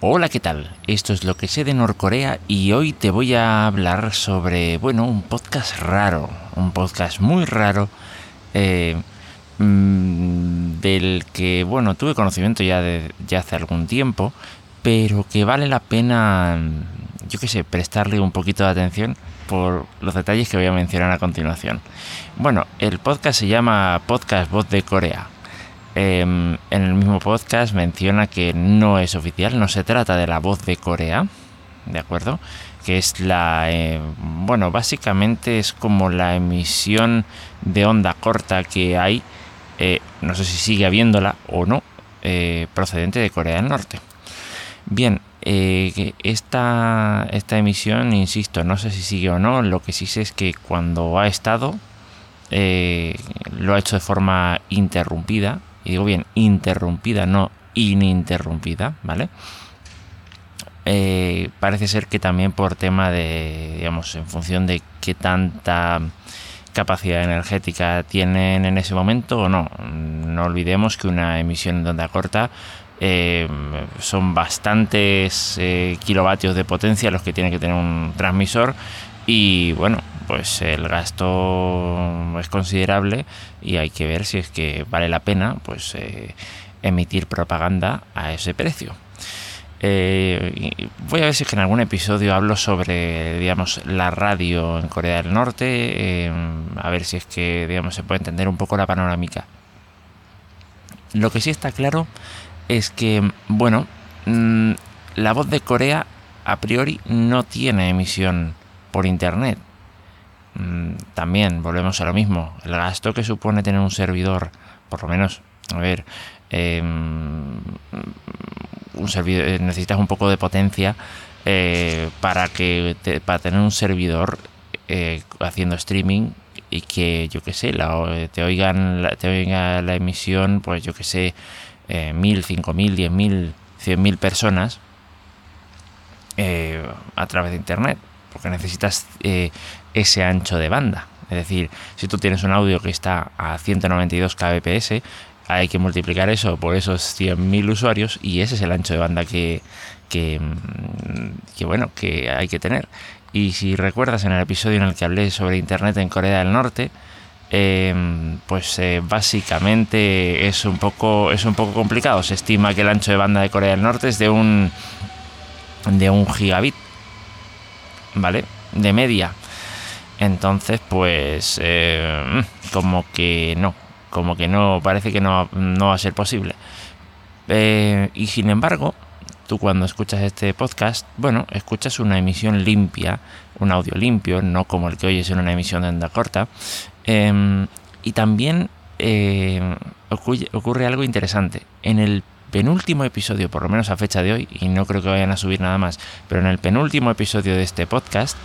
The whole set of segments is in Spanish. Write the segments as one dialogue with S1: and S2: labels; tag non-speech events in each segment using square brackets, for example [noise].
S1: Hola, ¿qué tal? Esto es lo que sé de Norcorea y hoy te voy a hablar sobre, bueno, un podcast raro, un podcast muy raro, eh, mm, del que, bueno, tuve conocimiento ya, de, ya hace algún tiempo, pero que vale la pena, yo qué sé, prestarle un poquito de atención por los detalles que voy a mencionar a continuación. Bueno, el podcast se llama Podcast Voz de Corea Em, en el mismo podcast menciona que no es oficial, no se trata de la voz de Corea, ¿de acuerdo? Que es la, eh, bueno, básicamente es como la emisión de onda corta que hay, eh, no sé si sigue habiéndola o no, eh, procedente de Corea del Norte. Bien, esta, esta emisión, insisto, no sé si sigue o no, lo que sí sé es que cuando ha estado, lo ha hecho de forma interrumpida, y digo bien, interrumpida, no ininterrumpida, ¿vale? Eh, parece ser que también por tema de, digamos, en función de qué tanta capacidad energética tienen en ese momento o no. No olvidemos que una emisión de onda corta eh, son bastantes eh, kilovatios de potencia los que tiene que tener un transmisor y bueno, pues el gasto es considerable y hay que ver si es que vale la pena pues eh, emitir propaganda a ese precio. Eh, voy a ver si es que en algún episodio hablo sobre digamos la radio en Corea del Norte eh, a ver si es que digamos se puede entender un poco la panorámica lo que sí está claro es que bueno mm, la voz de Corea a priori no tiene emisión por internet también volvemos a lo mismo. El gasto que supone tener un servidor, por lo menos, a ver, em, un servidor, eh, necesitas un poco de potencia eh, para que para tener un servidor eh, haciendo streaming y que yo que sé te oigan la, te oiga la emisión pues yo que sé mil cinco mil diez mil cien mil personas a través de internet porque necesitas eh, ese ancho de banda. Es decir, si tú tienes un audio que está a 192 kbps, hay que multiplicar eso por esos 100.000 usuarios y ese es el ancho de banda que, que, mm, bueno, que hay que tener. Y si recuerdas en el episodio en el que hablé sobre Internet en Corea del Norte, em, pues eh, básicamente es un poco es un poco complicado. Se estima que el ancho de banda de Corea del Norte es de un de un gigabit ¿vale? De media. Entonces, pues, eh, como que no, como que no, parece que no, va a ser posible. Eh, y sin embargo, tú cuando escuchas este podcast, bueno, escuchas una emisión limpia, un audio limpio, no como el que oyes en una emisión de onda corta. Em, y también eh, ocurre algo interesante. En el penúltimo episodio, por lo menos a fecha de hoy, y no creo que vayan a subir nada más, pero en el penúltimo episodio de este podcast,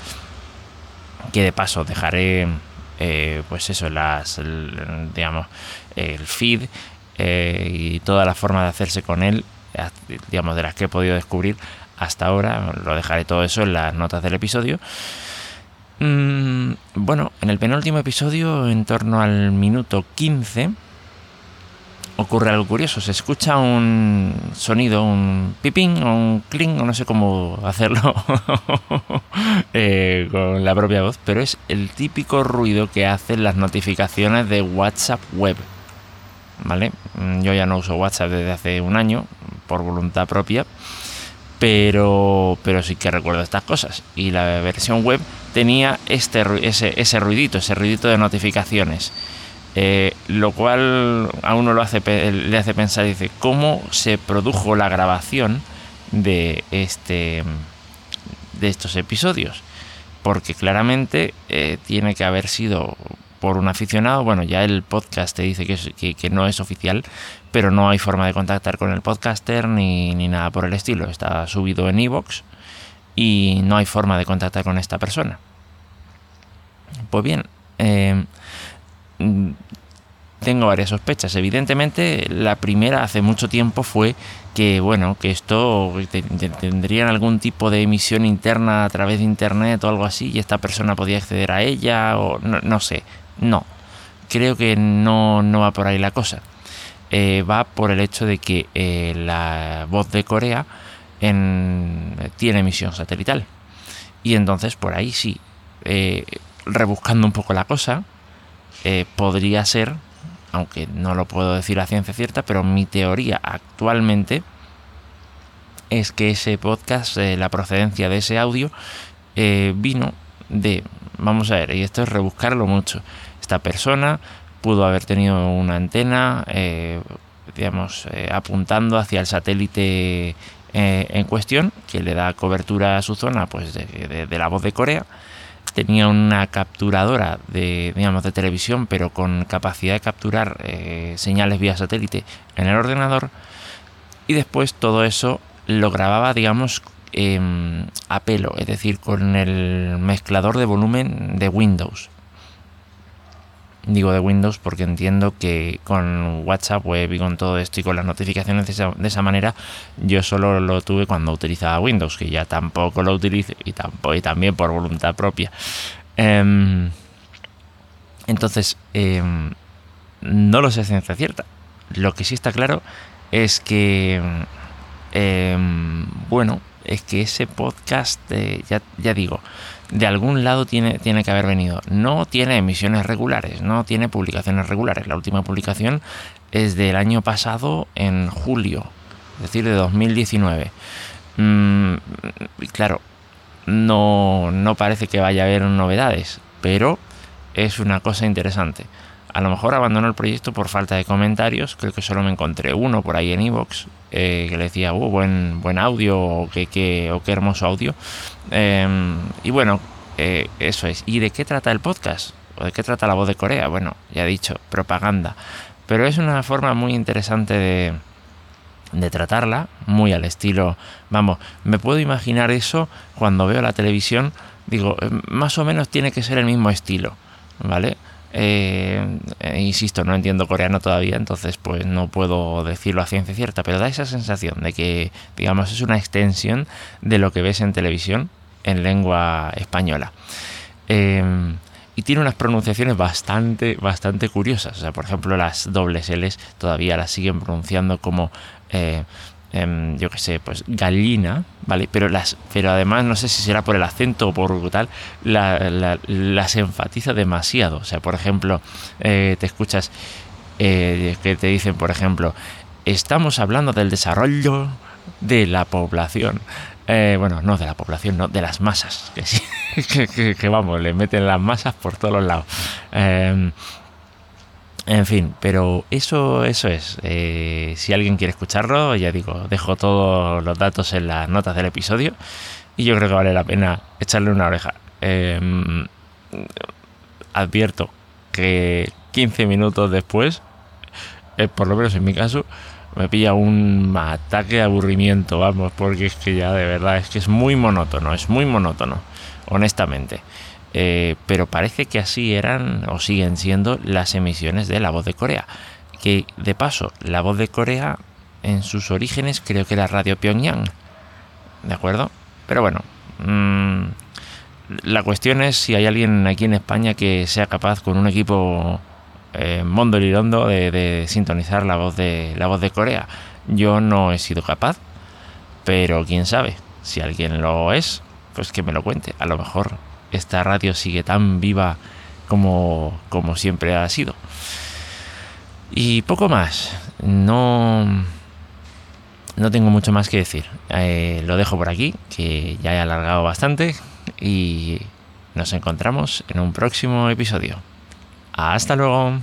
S1: que de paso dejaré, eh, pues eso, las, digamos, el feed eh, y toda la forma de hacerse con él, digamos, de las que he podido descubrir hasta ahora, lo dejaré todo eso en las notas del episodio. Mm, bueno, en el penúltimo episodio, en torno al minuto 15, ocurre algo curioso. Se escucha un sonido, un pipín o un cling, o no sé cómo hacerlo [laughs] eh, con la propia voz, pero es el típico ruido que hacen las notificaciones de WhatsApp web. ¿Vale? Mm, yo ya no uso WhatsApp desde hace un año, por voluntad propia, pero, pero sí que recuerdo estas cosas. Y la versión web tenía este, ese, ese ruidito, ese ruidito de notificaciones. Eh, lo cual a uno lo hace, le hace pensar, dice, ¿cómo se produjo la grabación de, este, de estos episodios? Porque claramente eh, tiene que haber sido por un aficionado. Bueno, ya el podcast te dice que, que, no es oficial, pero no hay forma de contactar con el podcaster ni, ni nada por el estilo. Está subido en Evox y no hay forma de contactar con esta persona. Pues bien, eh, tengo varias sospechas. Evidentemente, la primera hace mucho tiempo fue que, bueno, que esto tendrían algún tipo de emisión interna a través de internet o algo así y esta persona podía acceder a ella o no, sé. No, creo que no, no, va por ahí la cosa. Eh, va por el hecho de que eh, la voz de Corea en, tiene emisión satelital. Y entonces por ahí sí, eh, rebuscando un poco la cosa, eh, podría ser, aunque no lo puedo decir a ciencia cierta, pero mi teoría actualmente es que ese podcast, eh, la procedencia de ese audio, vino de, vamos a ver, y esto es rebuscarlo mucho, esta persona pudo haber tenido una antena, digamos, apuntando hacia el satélite en cuestión, que le da cobertura a su zona, pues de la voz de Corea, tenía una capturadora de, digamos, de televisión, pero con capacidad de capturar eh, señales vía satélite en el ordenador. Y después todo eso lo grababa, digamos, a pelo, es decir, con el mezclador de volumen de Windows. Digo de Windows porque entiendo que con WhatsApp Web y con todo esto y con las notificaciones de esa, manera, yo solo lo tuve cuando utilizaba Windows, que ya tampoco lo utilizo y, tampoco, y también por voluntad propia. Em, entonces, em, no lo sé ciencia cierta. Lo que sí está claro es que, em, bueno, es que ese podcast, ya, ya digo, de algún lado tiene, tiene que haber venido. No tiene emisiones regulares, no tiene publicaciones regulares. La última publicación es del año pasado, en julio, es decir, de 2019. Mm, claro, no, no parece que vaya a haber novedades, pero es una cosa interesante. A lo mejor abandonó el proyecto por falta de comentarios. Creo que solo me encontré uno por ahí en Evox eh, que le decía, uh, buen, buen audio o qué, o qué hermoso audio. Em, y bueno, eh, eso es. ¿Y de qué trata el podcast? ¿O de qué trata la voz de Corea? Bueno, ya he dicho, propaganda. Pero es una forma muy interesante de, de tratarla, muy al estilo, vamos, me puedo imaginar eso cuando veo la televisión, digo, más o menos tiene que ser el mismo estilo, ¿vale? Eh, eh, insisto, no entiendo coreano todavía, entonces pues no puedo decirlo a ciencia cierta, pero da esa sensación de que, digamos, es una extensión de lo que ves en televisión en lengua española. Em, y tiene unas pronunciaciones bastante, bastante curiosas. O sea, por ejemplo, las dobles L's todavía las siguen pronunciando como Em, yo qué sé, pues gallina, ¿vale? Pero, las, pero además no sé si será por el acento o por tal, las enfatiza demasiado. O sea, por ejemplo, eh, te escuchas eh, que te dicen, por ejemplo, estamos hablando del desarrollo de la población. Eh, bueno, no de la población, no, de las masas. Que, [laughs] que, que, vamos, le meten las masas por todos lados. Em, en fin, pero eso, eso es. Eh, si alguien quiere escucharlo, ya digo, dejo todos los datos en las notas del episodio y yo creo que vale la pena echarle una oreja. Em, advierto que 15 minutos después, eh, por lo menos en mi caso, me pilla un ataque de aburrimiento, vamos, porque es que ya de verdad es que es muy monótono, es muy monótono, honestamente. Eh, pero parece que así eran o siguen siendo las emisiones de La Voz de Corea. Que de paso, La Voz de Corea en sus orígenes creo que era Radio Pyongyang. ¿De acuerdo? Pero bueno, mm, la cuestión es si hay alguien aquí en España que sea capaz con un equipo eh, mondo de, de sintonizar la voz de la voz de Corea. Yo no he sido capaz, pero quién sabe. Si alguien lo es, pues que me lo cuente. A lo mejor esta radio sigue tan viva como, como siempre ha sido. Y poco más. No, no tengo mucho más que decir. Eh, lo dejo por aquí, que ya he alargado bastante. Y nos encontramos en un próximo episodio. Hasta luego.